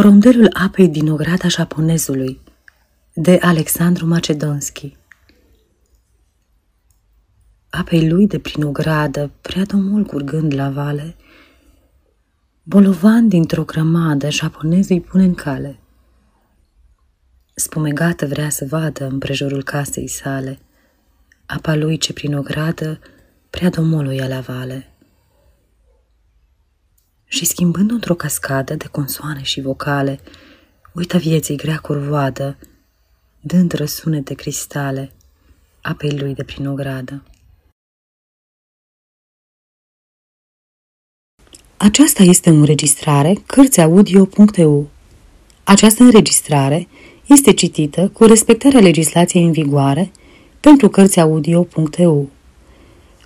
Rondelul apei din ograda japonezului de Alexandru Macedonski Apei lui de prin ogradă, prea domol curgând la vale, Bolovan dintr-o grămadă, japonezul îi pune în cale. Spumegată vrea să vadă împrejurul casei sale, Apa lui ce prin ogradă, prea domol o ia la vale și schimbând într-o cascadă de consoane și vocale, uită vieții grea curvoadă, dând răsunete cristale apei lui de prin ogradă. Aceasta este o înregistrare Cărțiaudio.eu. Această înregistrare este citită cu respectarea legislației în vigoare pentru Cărțiaudio.eu.